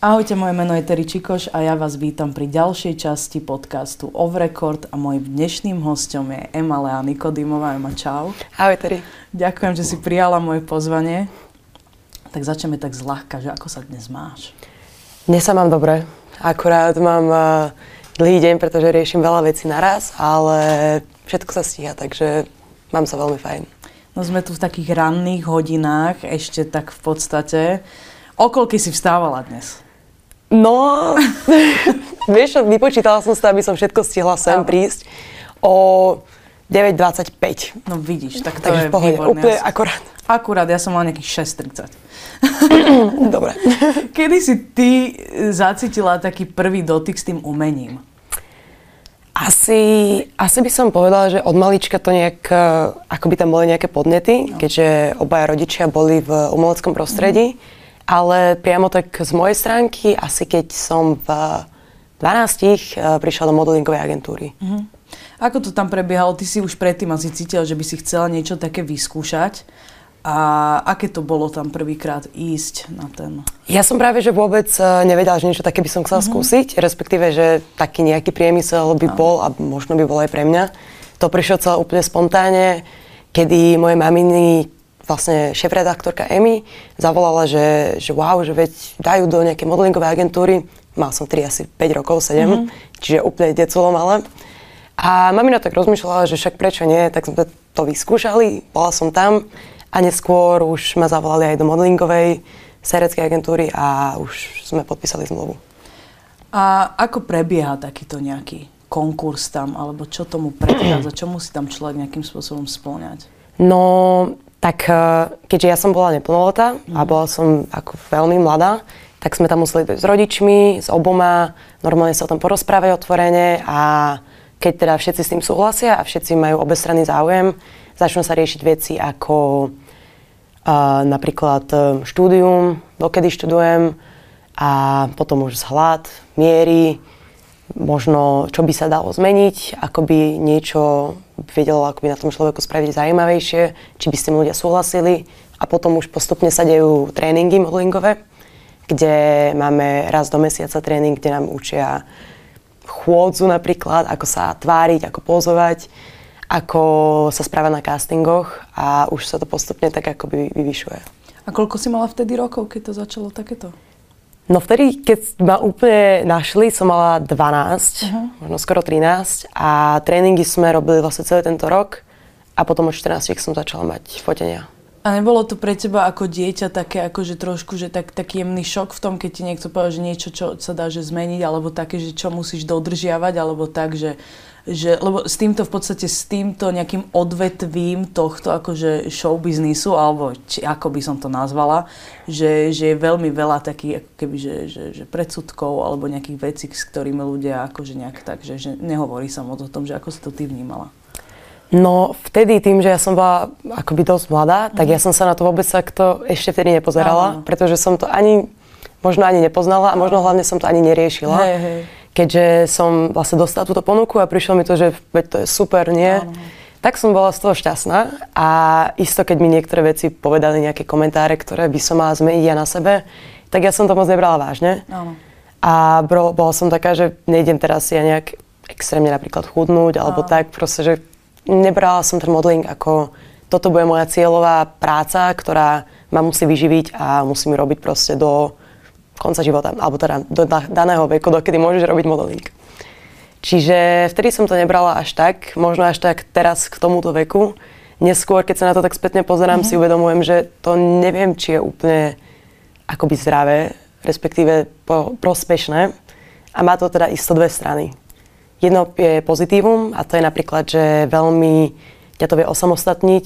Ahojte, moje meno je Terry Čikoš a ja vás vítam pri ďalšej časti podcastu Off Record a mojim dnešným hostom je Ema Lea Nikodýmová. Ema, čau. Ahoj, Terry. Ďakujem, že si prijala moje pozvanie. Tak začneme tak zľahka, že ako sa dnes máš? Dnes sa mám dobre. Akurát mám uh, dlhý deň, pretože riešim veľa vecí naraz, ale všetko sa stíha, takže mám sa veľmi fajn. No sme tu v takých ranných hodinách, ešte tak v podstate. Okolky si vstávala dnes? No, vieš čo, vypočítala som sa, aby som všetko stihla sem no. prísť o 9.25. No vidíš, tak to Takže je pohode, výborné. úplne akorát. Akurát, ja som mal nejakých 6.30. Dobre. Kedy si ty zacítila taký prvý dotyk s tým umením? Asi, asi by som povedala, že od malička to nejak, eh, ako by tam boli nejaké podnety, no. keďže obaja rodičia boli v umeleckom prostredí. Mm ale priamo tak z mojej stránky, asi keď som v 12 uh, prišla do modelingovej agentúry. Uh-huh. Ako to tam prebiehalo? Ty si už predtým asi cítila, že by si chcela niečo také vyskúšať. A aké to bolo tam prvýkrát ísť na ten... Ja som práve, že vôbec uh, nevedela, že niečo také by som chcela uh-huh. skúsiť, respektíve, že taký nejaký priemysel by uh-huh. bol a možno by bol aj pre mňa. To prišlo celé úplne spontánne, kedy moje maminy vlastne šéf-redaktorka Emy zavolala, že, že wow, že veď dajú do nejakej modelingovej agentúry. Mal som 3, asi 5 rokov, 7, mm-hmm. čiže úplne deculo malé. A mamina tak rozmýšľala, že však prečo nie, tak sme to vyskúšali, bola som tam a neskôr už ma zavolali aj do modelingovej sereckej agentúry a už sme podpísali zmluvu. A ako prebieha takýto nejaký konkurs tam, alebo čo tomu predchádza, čo musí tam človek nejakým spôsobom splňať? No, tak eh, keďže ja som bola neplnoletá mm. a bola som ako veľmi mladá, tak sme tam museli ísť s rodičmi, s oboma, normálne sa o tom porozprávať otvorene a keď teda všetci s tým súhlasia a všetci majú obe strany záujem, začnú sa riešiť veci ako uh, napríklad eh, štúdium, dokedy študujem a potom už zhľad, miery, možno čo by sa dalo zmeniť, ako by niečo vedelo ako by na tom človeku spraviť zaujímavejšie, či by s tým ľudia súhlasili. A potom už postupne sa dejú tréningy modelingové, kde máme raz do mesiaca tréning, kde nám učia chôdzu napríklad, ako sa tváriť, ako pozovať, ako sa správať na castingoch a už sa to postupne tak akoby vyvyšuje. A koľko si mala vtedy rokov, keď to začalo takéto? No vtedy, keď ma úplne našli, som mala 12, uh-huh. možno skoro 13 a tréningy sme robili vlastne celý tento rok a potom od 14 som začala mať fotenia. A nebolo to pre teba ako dieťa také akože trošku, že tak, taký jemný šok v tom, keď ti niekto povedal, že niečo, čo sa dá že zmeniť, alebo také, že čo musíš dodržiavať, alebo tak, že že, lebo s týmto v podstate, s týmto nejakým odvetvím tohto akože show biznisu, alebo či, ako by som to nazvala, že, že je veľmi veľa takých ako keby, že, že, že predsudkov alebo nejakých vecí, s ktorými ľudia akože nejak tak, že, že nehovorí sa moc o tom, že ako si to ty vnímala. No vtedy tým, že ja som bola akoby dosť mladá, mm. tak mhm. ja som sa na to vôbec takto ešte vtedy nepozerala, Áno. pretože som to ani, možno ani nepoznala a možno hlavne som to ani neriešila. Hej, hej keďže som vlastne dostala túto ponuku a prišlo mi to, že veď to je super, nie? Áno. Tak som bola z toho šťastná a isto, keď mi niektoré veci povedali nejaké komentáre, ktoré by som mala zmeniť ja na sebe, tak ja som to moc nebrala vážne. Áno. A bol, bola som taká, že nejdem teraz ja nejak extrémne napríklad chudnúť alebo Áno. tak, proste, že nebrala som ten modeling ako toto bude moja cieľová práca, ktorá ma musí vyživiť a musí mi robiť proste do konca života, alebo teda do daného veku, dokedy môžeš robiť modeling. Čiže vtedy som to nebrala až tak, možno až tak teraz k tomuto veku. Neskôr, keď sa na to tak spätne pozerám, mm-hmm. si uvedomujem, že to neviem, či je úplne akoby zdravé, respektíve po, prospešné. A má to teda isto dve strany. Jedno je pozitívum a to je napríklad, že veľmi ťa to vie osamostatniť,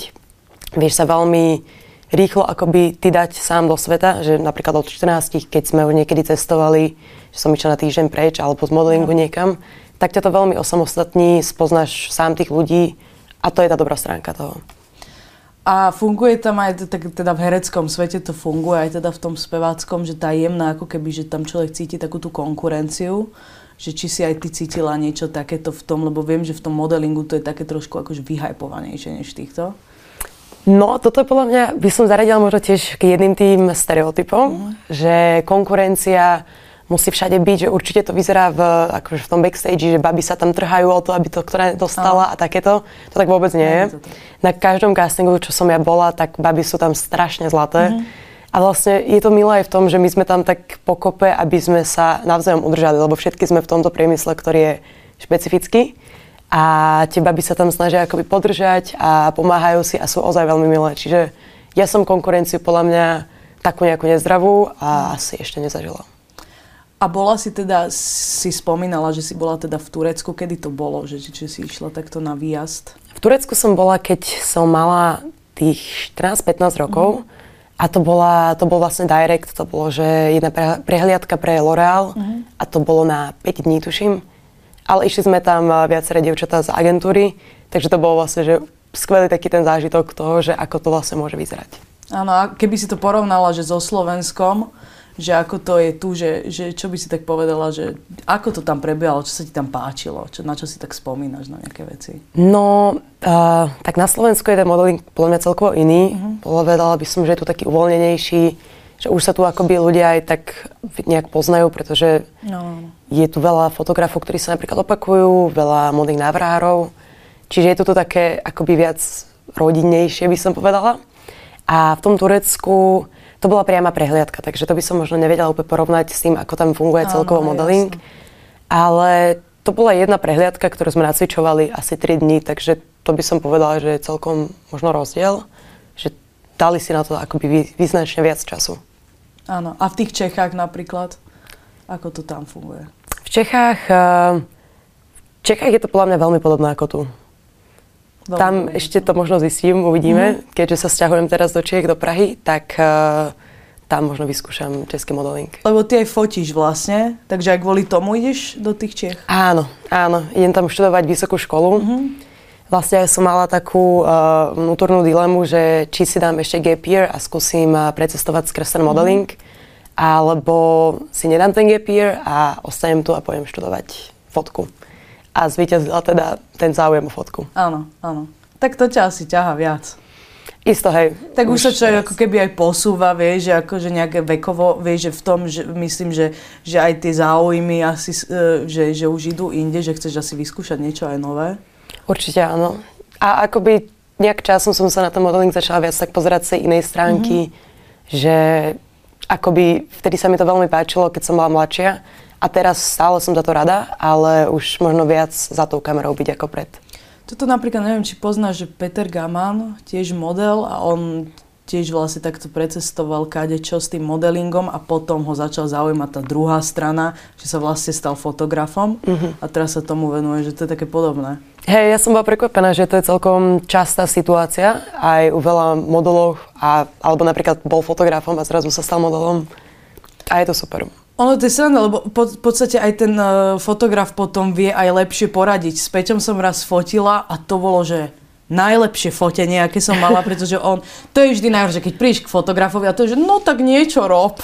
vieš sa veľmi rýchlo akoby ty dať sám do sveta, že napríklad od 14, keď sme už niekedy cestovali, že som išla na týždeň preč alebo z modelingu niekam, tak ťa to veľmi osamostatní, spoznáš sám tých ľudí a to je tá dobrá stránka toho. A funguje tam aj tak, teda v hereckom svete to funguje aj teda v tom speváckom, že tá jemná ako keby, že tam človek cíti takú tú konkurenciu, že či si aj ty cítila niečo takéto v tom, lebo viem, že v tom modelingu to je také trošku akože vyhajpovanejšie než týchto. No, toto je podľa mňa, by som zaradila možno tiež k jedným tým stereotypom, mm. že konkurencia musí všade byť, že určite to vyzerá v, akože v tom backstage, že baby sa tam trhajú o to, aby to ktorá dostala a takéto. To tak vôbec nie je. Na každom castingu, čo som ja bola, tak baby sú tam strašne zlaté. Mm-hmm. A vlastne je to milé aj v tom, že my sme tam tak pokope, aby sme sa navzájom udržali, lebo všetky sme v tomto priemysle, ktorý je špecifický. A tie baby sa tam snažia akoby podržať a pomáhajú si a sú ozaj veľmi milé. Čiže ja som konkurenciu podľa mňa takú nejakú nezdravú a asi ešte nezažila. A bola si teda, si spomínala, že si bola teda v Turecku. Kedy to bolo, že či si išla takto na výjazd? V Turecku som bola, keď som mala tých 14-15 rokov. Mm. A to, bola, to bol vlastne direct, to bolo, že jedna prehliadka pre L'Oreal mm. a to bolo na 5 dní, tuším. Ale išli sme tam viaceré dievčatá z agentúry, takže to bolo vlastne, že skvelý taký ten zážitok toho, že ako to vlastne môže vyzerať. Áno, a keby si to porovnala, že so Slovenskom, že ako to je tu, že, že čo by si tak povedala, že ako to tam prebiehalo, čo sa ti tam páčilo, čo, na čo si tak spomínaš na nejaké veci? No, uh, tak na Slovensku je ten modeling podľa mňa celkovo iný. Uh-huh. Povedala by som, že je tu taký uvoľnenejší, že už sa tu akoby ľudia aj tak nejak poznajú, pretože no. je tu veľa fotografov, ktorí sa napríklad opakujú, veľa modných návrhárov, čiže je to také akoby viac rodinnejšie, by som povedala. A v tom Turecku to bola priama prehliadka, takže to by som možno nevedela úplne porovnať s tým, ako tam funguje celkovo modeling. Jasne. Ale to bola jedna prehliadka, ktorú sme nacvičovali asi 3 dní, takže to by som povedala, že je celkom možno rozdiel, že dali si na to akoby význačne viac času. Áno. A v tých Čechách napríklad? Ako to tam funguje? V Čechách, eh, v Čechách je to podľa mňa veľmi podobné ako tu. Veľmi Tam veľmi. ešte to možno zistím, uvidíme. Mm-hmm. Keďže sa stiahujem teraz do Čiech, do Prahy, tak uh, tam možno vyskúšam český modeling. Lebo ty aj fotíš vlastne, takže aj kvôli tomu ideš do tých Čiech? Áno, áno. Idem tam študovať vysokú školu. Mm-hmm. Vlastne som mala takú uh, vnútornú dilemu, že či si dám ešte gap year a skúsim uh, precestovať skrz ten modeling, mm-hmm. alebo si nedám ten gap year a ostanem tu a pôjdem študovať fotku a zvíťazila teda ten záujem o fotku. Áno, áno. Tak to ťa asi ťaha viac. Isto, hej. Tak už, už sa človek ako keby aj posúva, vieš, že akože nejaké vekovo, vieš, že v tom, že myslím, že, že aj tie záujmy asi, e, že, že už idú inde, že chceš asi vyskúšať niečo aj nové. Určite áno. A akoby nejak časom som sa na ten modeling začala viac tak pozerať z inej stránky, mm-hmm. že akoby vtedy sa mi to veľmi páčilo, keď som bola mladšia a teraz stále som za to rada, ale už možno viac za tou kamerou byť ako pred. Toto napríklad, neviem, či poznáš, že Peter Gaman, tiež model a on tiež vlastne takto precestoval kade čo s tým modelingom a potom ho začal zaujímať tá druhá strana, že sa vlastne stal fotografom uh-huh. a teraz sa tomu venuje, že to je také podobné. Hej, ja som bola prekvapená, že to je celkom častá situácia aj u veľa modelov, a, alebo napríklad bol fotografom a zrazu sa stal modelom a je to super. Ono to je sranda, lebo po, v podstate aj ten uh, fotograf potom vie aj lepšie poradiť. S Peťom som raz fotila a to bolo, že najlepšie fotenie, aké som mala, pretože on, to je vždy najhoršie, keď prídeš k fotografovi a to je, že no tak niečo rob.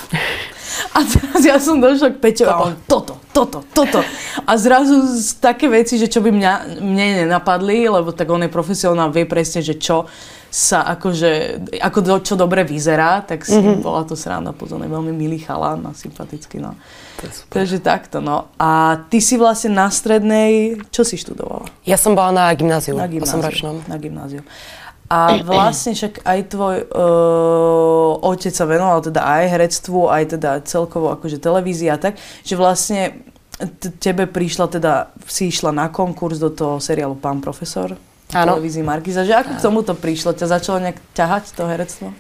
A teraz ja som došla k Peťo a on, toto, toto, toto. A zrazu také veci, že čo by mňa, mne nenapadli, lebo tak on je profesionál, vie presne, že čo sa akože, ako do, čo dobre vyzerá, tak si mm-hmm. bola to sranda, potom je veľmi milý chalán a sympatický, no. Takže takto, no. A ty si vlastne na strednej, čo si študovala? Ja som bola na gymnáziu, na gymnáziu, Na gymnáziu. A vlastne však aj tvoj uh, otec sa venoval teda aj herectvu, aj teda celkovo akože televízia a tak, že vlastne t- tebe prišla teda, si išla na konkurs do toho seriálu Pán profesor? Áno. televízii Markiza. Že ako k tomuto prišlo? Ťa začalo nejak ťahať to herectvo?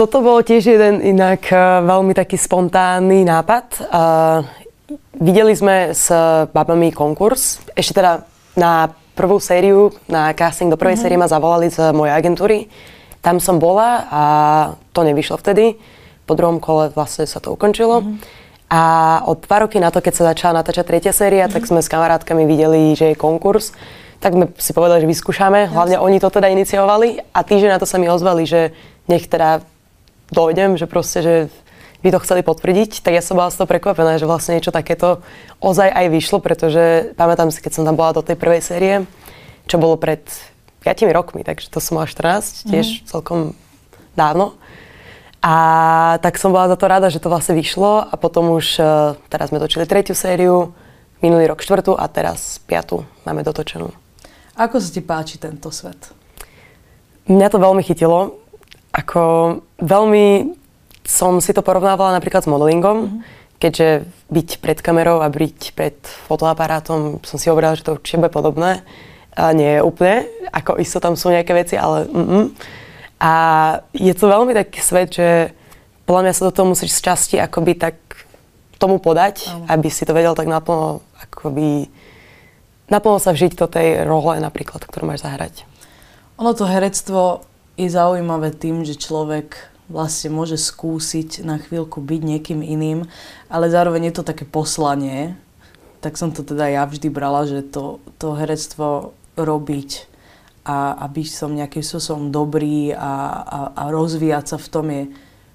Toto bol tiež jeden inak uh, veľmi taký spontánny nápad. Uh, videli sme s babami konkurs. Ešte teda na prvú sériu, na casting do prvej mm-hmm. série ma zavolali z mojej agentúry. Tam som bola a to nevyšlo vtedy. Po druhom kole vlastne sa to ukončilo. Mm-hmm. A od dva roky na to, keď sa začala natáčať tretia séria, mm-hmm. tak sme s kamarátkami videli, že je konkurs tak sme si povedali, že vyskúšame. Hlavne oni to teda iniciovali a týždeň na to sa mi ozvali, že nech teda dojdem, že proste, že by to chceli potvrdiť, tak ja som bola z toho prekvapená, že vlastne niečo takéto ozaj aj vyšlo, pretože pamätám si, keď som tam bola do tej prvej série, čo bolo pred 5 rokmi, takže to som mala 14, tiež mm-hmm. celkom dávno. A tak som bola za to rada, že to vlastne vyšlo a potom už uh, teraz sme točili tretiu sériu, minulý rok štvrtú a teraz piatu máme dotočenú. Ako sa ti páči tento svet? Mňa to veľmi chytilo. Ako veľmi som si to porovnávala napríklad s modelingom, mm-hmm. keďže byť pred kamerou a byť pred fotoaparátom som si hovorila, že to určite bude podobné. A nie je úplne, ako isto tam sú nejaké veci, ale mm-mm. A je to veľmi taký svet, že podľa mňa sa do toho musíš z časti akoby tak tomu podať, Aho. aby si to vedel tak naplno, akoby naplno sa vžiť do tej role napríklad, ktorú máš zahrať. Ono to herectvo je zaujímavé tým, že človek vlastne môže skúsiť na chvíľku byť niekým iným, ale zároveň je to také poslanie. Tak som to teda ja vždy brala, že to, to herectvo robiť a, a byť som nejakým spôsobom dobrý a, a, a rozvíjať sa v tom je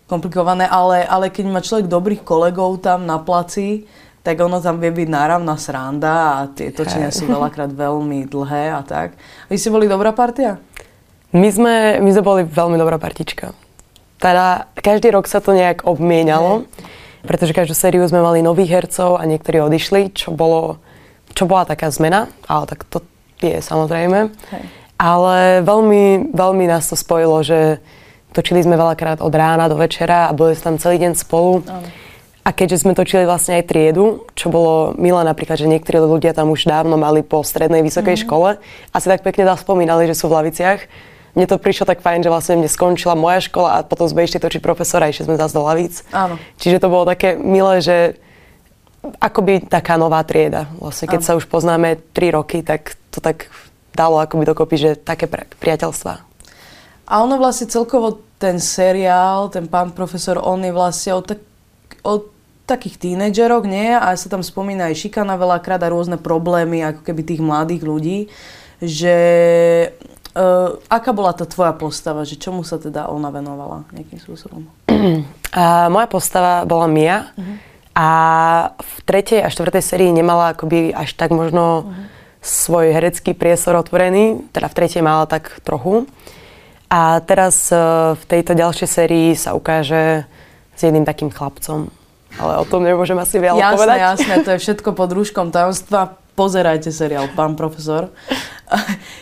komplikované, ale, ale keď má človek dobrých kolegov tam na placi, tak ono tam vie byť náravná sranda a tie točenia sú veľakrát veľmi dlhé a tak. Vy ste boli dobrá partia? My sme, my sme boli veľmi dobrá partička. Teda každý rok sa to nejak obmienalo, pretože každú sériu sme mali nových hercov a niektorí odišli, čo bolo, čo bola taká zmena, ale tak to je samozrejme. Hej. Ale veľmi, veľmi nás to spojilo, že točili sme veľakrát od rána do večera a boli sme tam celý deň spolu. Ano. A keďže sme točili vlastne aj triedu, čo bolo milé napríklad, že niektorí ľudia tam už dávno mali po strednej vysokej mm-hmm. škole, asi tak pekne zaspomínali, že sú v laviciach. Mne to prišlo tak fajn, že vlastne mne skončila moja škola a potom sme išli točiť profesora išli sme zase do lavíc. Áno. Čiže to bolo také milé, že akoby taká nová trieda. Vlastne keď Áno. sa už poznáme 3 roky, tak to tak dalo akoby dokopy, že také priateľstva. A ono vlastne celkovo ten seriál, ten pán profesor, on je vlastne o, tak, o takých tínedžeroch, nie? A sa tam spomína aj šikana veľakrát a rôzne problémy, ako keby tých mladých ľudí. Že Uh, aká bola tá tvoja postava, že čomu sa teda ona venovala nejakým spôsobom? Uh, moja postava bola Mia uh-huh. a v tretej a štvrtej sérii nemala akoby až tak možno uh-huh svoj herecký priestor otvorený, teda v tretej mala tak trochu. A teraz e, v tejto ďalšej sérii sa ukáže s jedným takým chlapcom. Ale o tom nemôžem asi veľa jasné, povedať. Jasné, to je všetko pod rúškom tajomstva. Pozerajte seriál, pán profesor.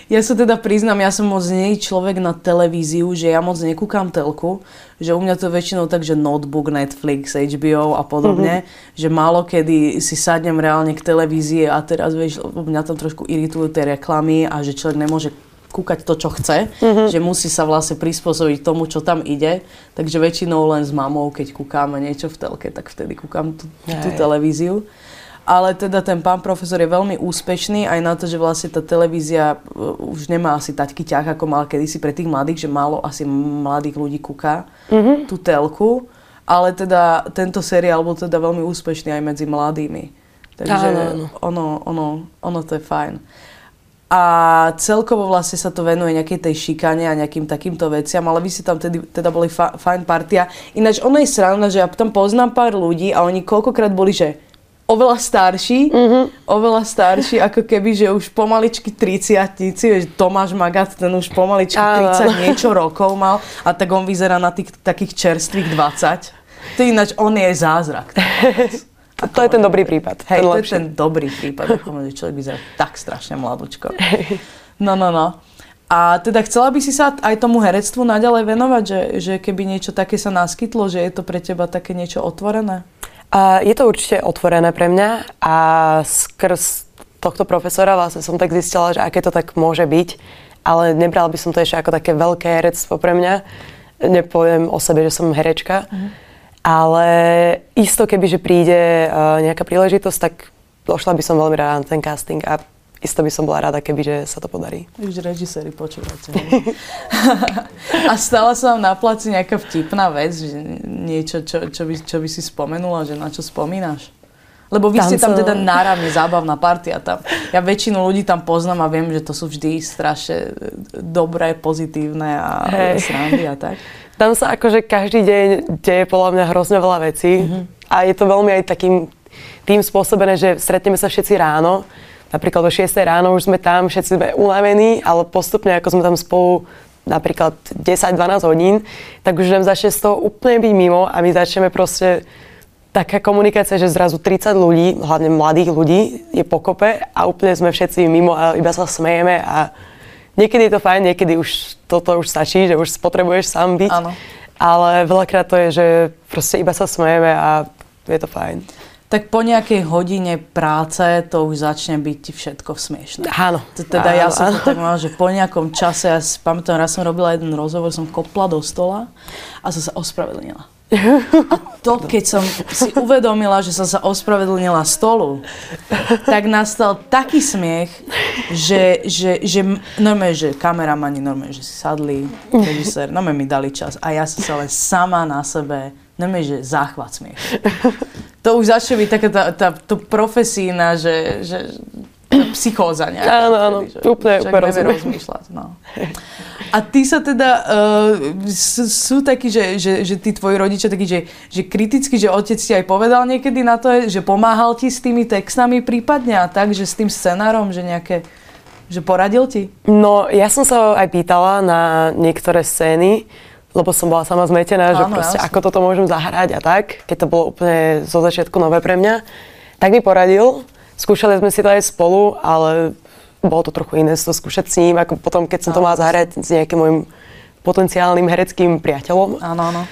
Ja sa teda priznám, ja som moc nie človek na televíziu, že ja moc nekúkam telku, že u mňa to väčšinou tak, že notebook, Netflix, HBO a podobne, mm-hmm. že málo kedy si sadnem reálne k televízii a teraz vieš, mňa tam trošku iritujú tie reklamy a že človek nemôže kúkať to, čo chce, mm-hmm. že musí sa vlastne prispôsobiť tomu, čo tam ide. Takže väčšinou len s mamou, keď kúkame niečo v telke, tak vtedy kúkam tú, tú televíziu ale teda ten pán profesor je veľmi úspešný aj na to, že vlastne tá televízia uh, už nemá asi taký ťah, ako mal kedysi pre tých mladých, že málo asi mladých ľudí kúka mm-hmm. tú telku, ale teda tento seriál bol teda veľmi úspešný aj medzi mladými. Takže áno, áno. Ono, ono, ono to je fajn. A celkovo vlastne sa to venuje nejakej tej šikane a nejakým takýmto veciam, ale vy ste tam tedy, teda boli fa- fajn partia. Ináč ono je sranda, že ja tam poznám pár ľudí a oni koľkokrát boli, že oveľa starší, mm-hmm. oveľa starší, ako keby, že už pomaličky 30 že Tomáš Magat, ten už pomaličky 30 niečo rokov mal a tak on vyzerá na tých takých čerstvých 20. To ináč, on je zázrak. to je ten dobrý prípad. Hej, ten to je ten dobrý prípad, ako že človek vyzerá tak strašne mladúčko. No, no, no. A teda chcela by si sa aj tomu herectvu naďalej venovať, že, že keby niečo také sa naskytlo, že je to pre teba také niečo otvorené? Je to určite otvorené pre mňa a skrz tohto profesora vlastne som tak zistila, že aké to tak môže byť, ale nebral by som to ešte ako také veľké herectvo pre mňa. Nepoviem o sebe, že som herečka, mm. ale isto keby, že príde uh, nejaká príležitosť, tak došla by som veľmi rada na ten casting a isto by som bola rada, keby že sa to podarí. Už režiséri počúvate. a stala sa vám na placi nejaká vtipná vec, že niečo, čo, čo, by, čo by si spomenula, že na čo spomínaš? Lebo vy tam ste tam teda náravne zábavná partia. Tam. Ja väčšinu ľudí tam poznám a viem, že to sú vždy strašne dobré, pozitívne a hey. srandy a tak. Tam sa akože každý deň deje podľa mňa hrozne veľa vecí mm-hmm. a je to veľmi aj takým tým spôsobené, že stretneme sa všetci ráno Napríklad o 6 ráno už sme tam, všetci sme unavení, ale postupne, ako sme tam spolu napríklad 10-12 hodín, tak už nám začne z toho úplne byť mimo a my začneme proste taká komunikácia, že zrazu 30 ľudí, hlavne mladých ľudí, je pokope a úplne sme všetci mimo a iba sa smejeme a niekedy je to fajn, niekedy už toto už stačí, že už potrebuješ sám byť. Áno. Ale veľakrát to je, že proste iba sa smejeme a je to fajn tak po nejakej hodine práce to už začne byť všetko smiešné. Áno. Teda áno, ja som áno. to tak mal, že po nejakom čase, ja si pamätám, raz som robila jeden rozhovor, som kopla do stola a som sa ospravedlnila. A to, keď som si uvedomila, že som sa ospravedlnila stolu, tak nastal taký smiech, že, že, že normálne, že kameramani normálne, že si sadli, režisér, normálne mi dali čas a ja som sa len sama na sebe, normálne, že záchvat smiech to už začne byť taká tá, tá, tá profesína, že, že psychóza nejaká. Áno, áno, úplne, úplne rozmýšľať. No. A ty sa teda, uh, sú, sú takí, že, že, že tí tvoji rodičia takí, že, že kriticky, že otec ti aj povedal niekedy na to, že pomáhal ti s tými textami prípadne a tak, že s tým scenárom, že nejaké, že poradil ti? No, ja som sa aj pýtala na niektoré scény, lebo som bola sama zmetená, Áno, že proste jasne. ako toto môžem zahrať a tak, keď to bolo úplne zo začiatku nové pre mňa. Tak mi poradil, skúšali sme si to aj spolu, ale bolo to trochu iné to skúšať s ním, ako potom, keď som to mala zahrať s nejakým môjim potenciálnym hereckým priateľom. Áno, áno.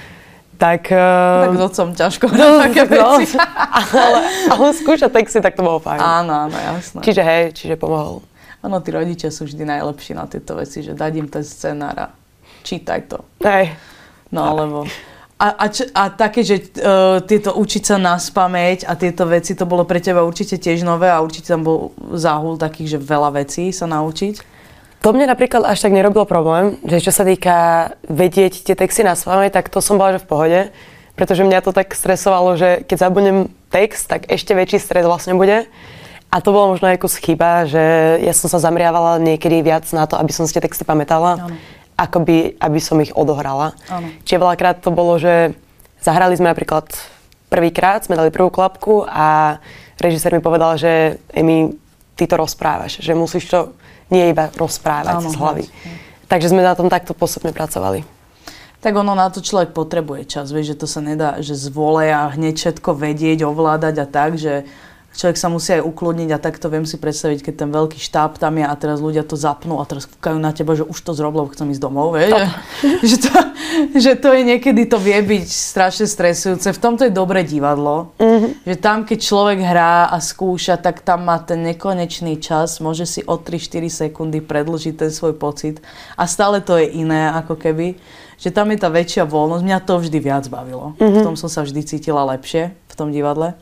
Tak... Uh, tak s otcom ťažko no, také no, veci. ale, ale skúšať texty, tak to bolo fajn. Áno, áno, jasné. Čiže hej, čiže pomohol. Áno, tí rodičia sú vždy najlepší na tieto veci, že dať im ten scenár a čítaj to. Hej. No, lebo... A, a, č, a také, že uh, tieto učiť sa na spameť a tieto veci, to bolo pre teba určite tiež nové a určite tam bol záhul takých, že veľa vecí sa naučiť? To mne napríklad až tak nerobilo problém, že čo sa týka vedieť tie texty na spameť, tak to som bola že v pohode, pretože mňa to tak stresovalo, že keď zabudnem text, tak ešte väčší stres vlastne bude. A to bolo možno aj kus chyba, že ja som sa zamriavala niekedy viac na to, aby som si tie texty pamätala. Ano akoby, aby som ich odohrala. Ano. Čiže veľakrát to bolo, že zahrali sme napríklad prvýkrát, sme dali prvú klapku a režisér mi povedal, že Emi, ty to rozprávaš, že musíš to nie iba rozprávať ano, z hlavy. Hlavne. Takže sme na tom takto postupne pracovali. Tak ono na to človek potrebuje čas, vieš, že to sa nedá, že z a hneď všetko vedieť, ovládať a tak, že človek sa musí aj ukludniť a takto viem si predstaviť, keď ten veľký štáb tam je a teraz ľudia to zapnú a teraz kúkajú na teba, že už to zrobil, chcem ísť domov, vieš? že, to, že to je niekedy, to vie byť strašne stresujúce. V tomto je dobré divadlo, mm-hmm. že tam, keď človek hrá a skúša, tak tam má ten nekonečný čas, môže si o 3-4 sekundy predlžiť ten svoj pocit a stále to je iné, ako keby že tam je tá väčšia voľnosť. Mňa to vždy viac bavilo. Mm-hmm. V tom som sa vždy cítila lepšie, v tom divadle.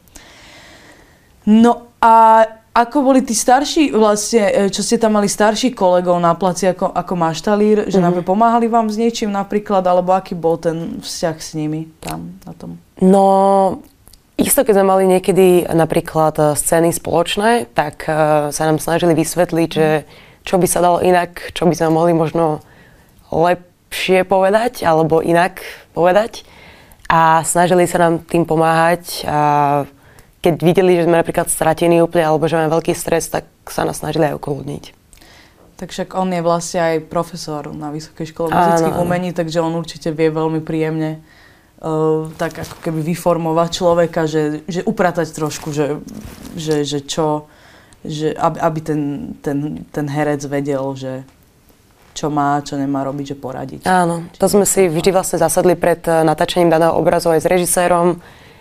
No a ako boli tí starší, vlastne, e, čo ste tam mali starších kolegov na placi ako, ako maštalír, že mm-hmm. pomáhali vám s niečím napríklad, alebo aký bol ten vzťah s nimi tam na tom? No, isto keď sme mali niekedy napríklad e, scény spoločné, tak uh, sa nám snažili vysvetliť, že čo by sa dalo inak, čo by sme mohli možno lepšie povedať, alebo inak povedať. A snažili sa nám tým pomáhať a keď videli, že sme napríklad stratení úplne alebo že máme veľký stres, tak sa nás snažili aj ukludniť. Tak však on je vlastne aj profesor na Vysokej škole muzických umení, takže on určite vie veľmi príjemne uh, tak ako keby vyformovať človeka, že, že upratať trošku, že, že, že čo, že aby, aby ten, ten, ten herec vedel, že čo má, čo nemá robiť, že poradiť. Áno, to sme si vždy vlastne zasadli pred eh, natáčaním daného obrazu aj s režisérom,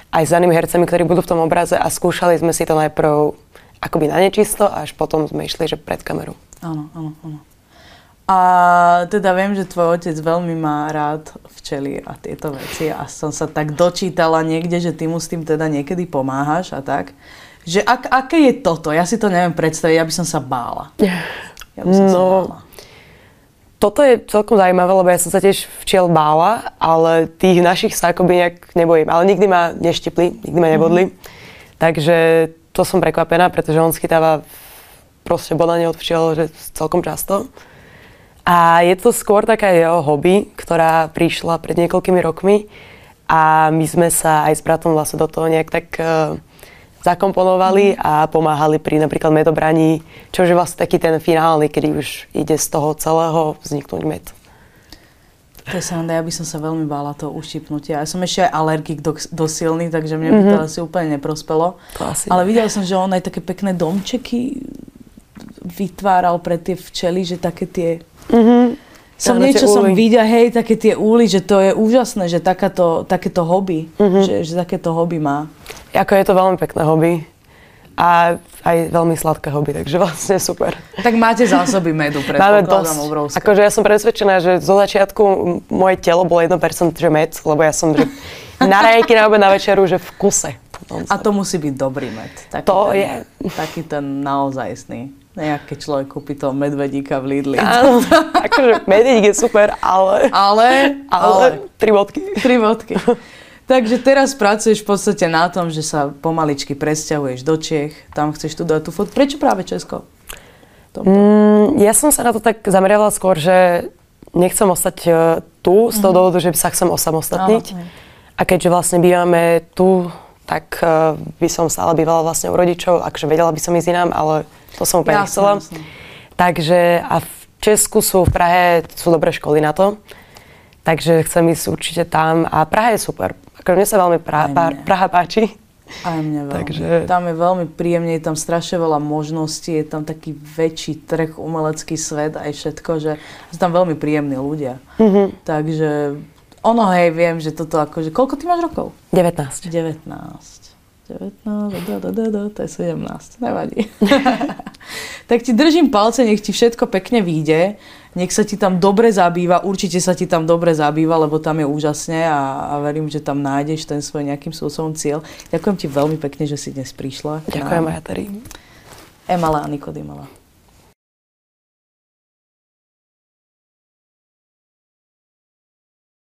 aj s danými hercami, ktorí budú v tom obraze a skúšali sme si to najprv akoby na nečisto a až potom sme išli, že pred kameru. Áno, áno, áno. A teda viem, že tvoj otec veľmi má rád včely a tieto veci a som sa tak dočítala niekde, že ty mu s tým teda niekedy pomáhaš a tak. Že ak, aké je toto? Ja si to neviem predstaviť, ja by som sa bála. Ja by som no, sa bála toto je celkom zaujímavé, lebo ja som sa tiež včiel bála, ale tých našich sa akoby nejak nebojím. Ale nikdy ma neštipli, nikdy ma nebodli. Mm-hmm. Takže to som prekvapená, pretože on schytáva proste bodanie od včiel že celkom často. A je to skôr taká jeho hobby, ktorá prišla pred niekoľkými rokmi a my sme sa aj s bratom vlastne do toho nejak tak uh, zakomponovali a pomáhali pri napríklad medobraní, čo je vlastne taký ten finálny, kedy už ide z toho celého vzniknúť med. To je sranda, ja by som sa veľmi bála toho uštipnutia. Ja som ešte aj alergik do, do silný, takže mne by to mm-hmm. asi úplne neprospelo. Asi Ale videla som, že on aj také pekné domčeky vytváral pre tie včely, že také tie... Mm-hmm. Som niečo som videla, hej, také tie úly, že to je úžasné, že takáto, takéto hobby, mm-hmm. že, že takéto hobby má. Ako je to veľmi pekné hobby a aj veľmi sladké hobby, takže vlastne super. Tak máte zásoby medu, dosť. obrovské. Akože ja som presvedčená, že zo začiatku moje telo bolo 1% že med, lebo ja som že na rajky, na obed, na večeru, že v kuse. A to musí byť dobrý med. Taký to ten, je. Taký ten naozajstný. Nejak, keď človek kúpi toho medvedíka v Lidli. Áno, akože medvedík je super, ale... Ale? Ale, ale tri bodky. Tri bodky. Takže teraz pracuješ v podstate na tom, že sa pomaličky presťahuješ do Čech, tam chceš tu dať tú fot. Prečo práve Česko? Mm, ja som sa na to tak zameriavala skôr, že nechcem ostať uh, tu z toho mm-hmm. dôvodu, že sa chcem osamostatniť. A keďže vlastne bývame tu, tak uh, by som stále bývala vlastne u rodičov, akže vedela by som ísť inám, ale to som úplne nechcela. Takže a v Česku sú, v Prahe sú dobré školy na to. Takže chcem ísť určite tam a Praha je super. Ako mne sa veľmi pra, Praha páči. Aj mne veľmi. Takže... Tam je veľmi príjemne, je tam strašne veľa možností, je tam taký väčší trh, umelecký svet aj všetko, že sú tam veľmi príjemní ľudia. Mm-hmm. Takže ono, hej, viem, že toto akože... Koľko ty máš rokov? 19. 19. 19, da, da, da, da, to je 17, nevadí. tak ti držím palce, nech ti všetko pekne vyjde, nech sa ti tam dobre zabýva, určite sa ti tam dobre zabýva, lebo tam je úžasne a, a verím, že tam nájdeš ten svoj nejakým spôsobom cieľ. Ďakujem ti veľmi pekne, že si dnes prišla. Ďakujem, Majateri. Emala a Nikodimala.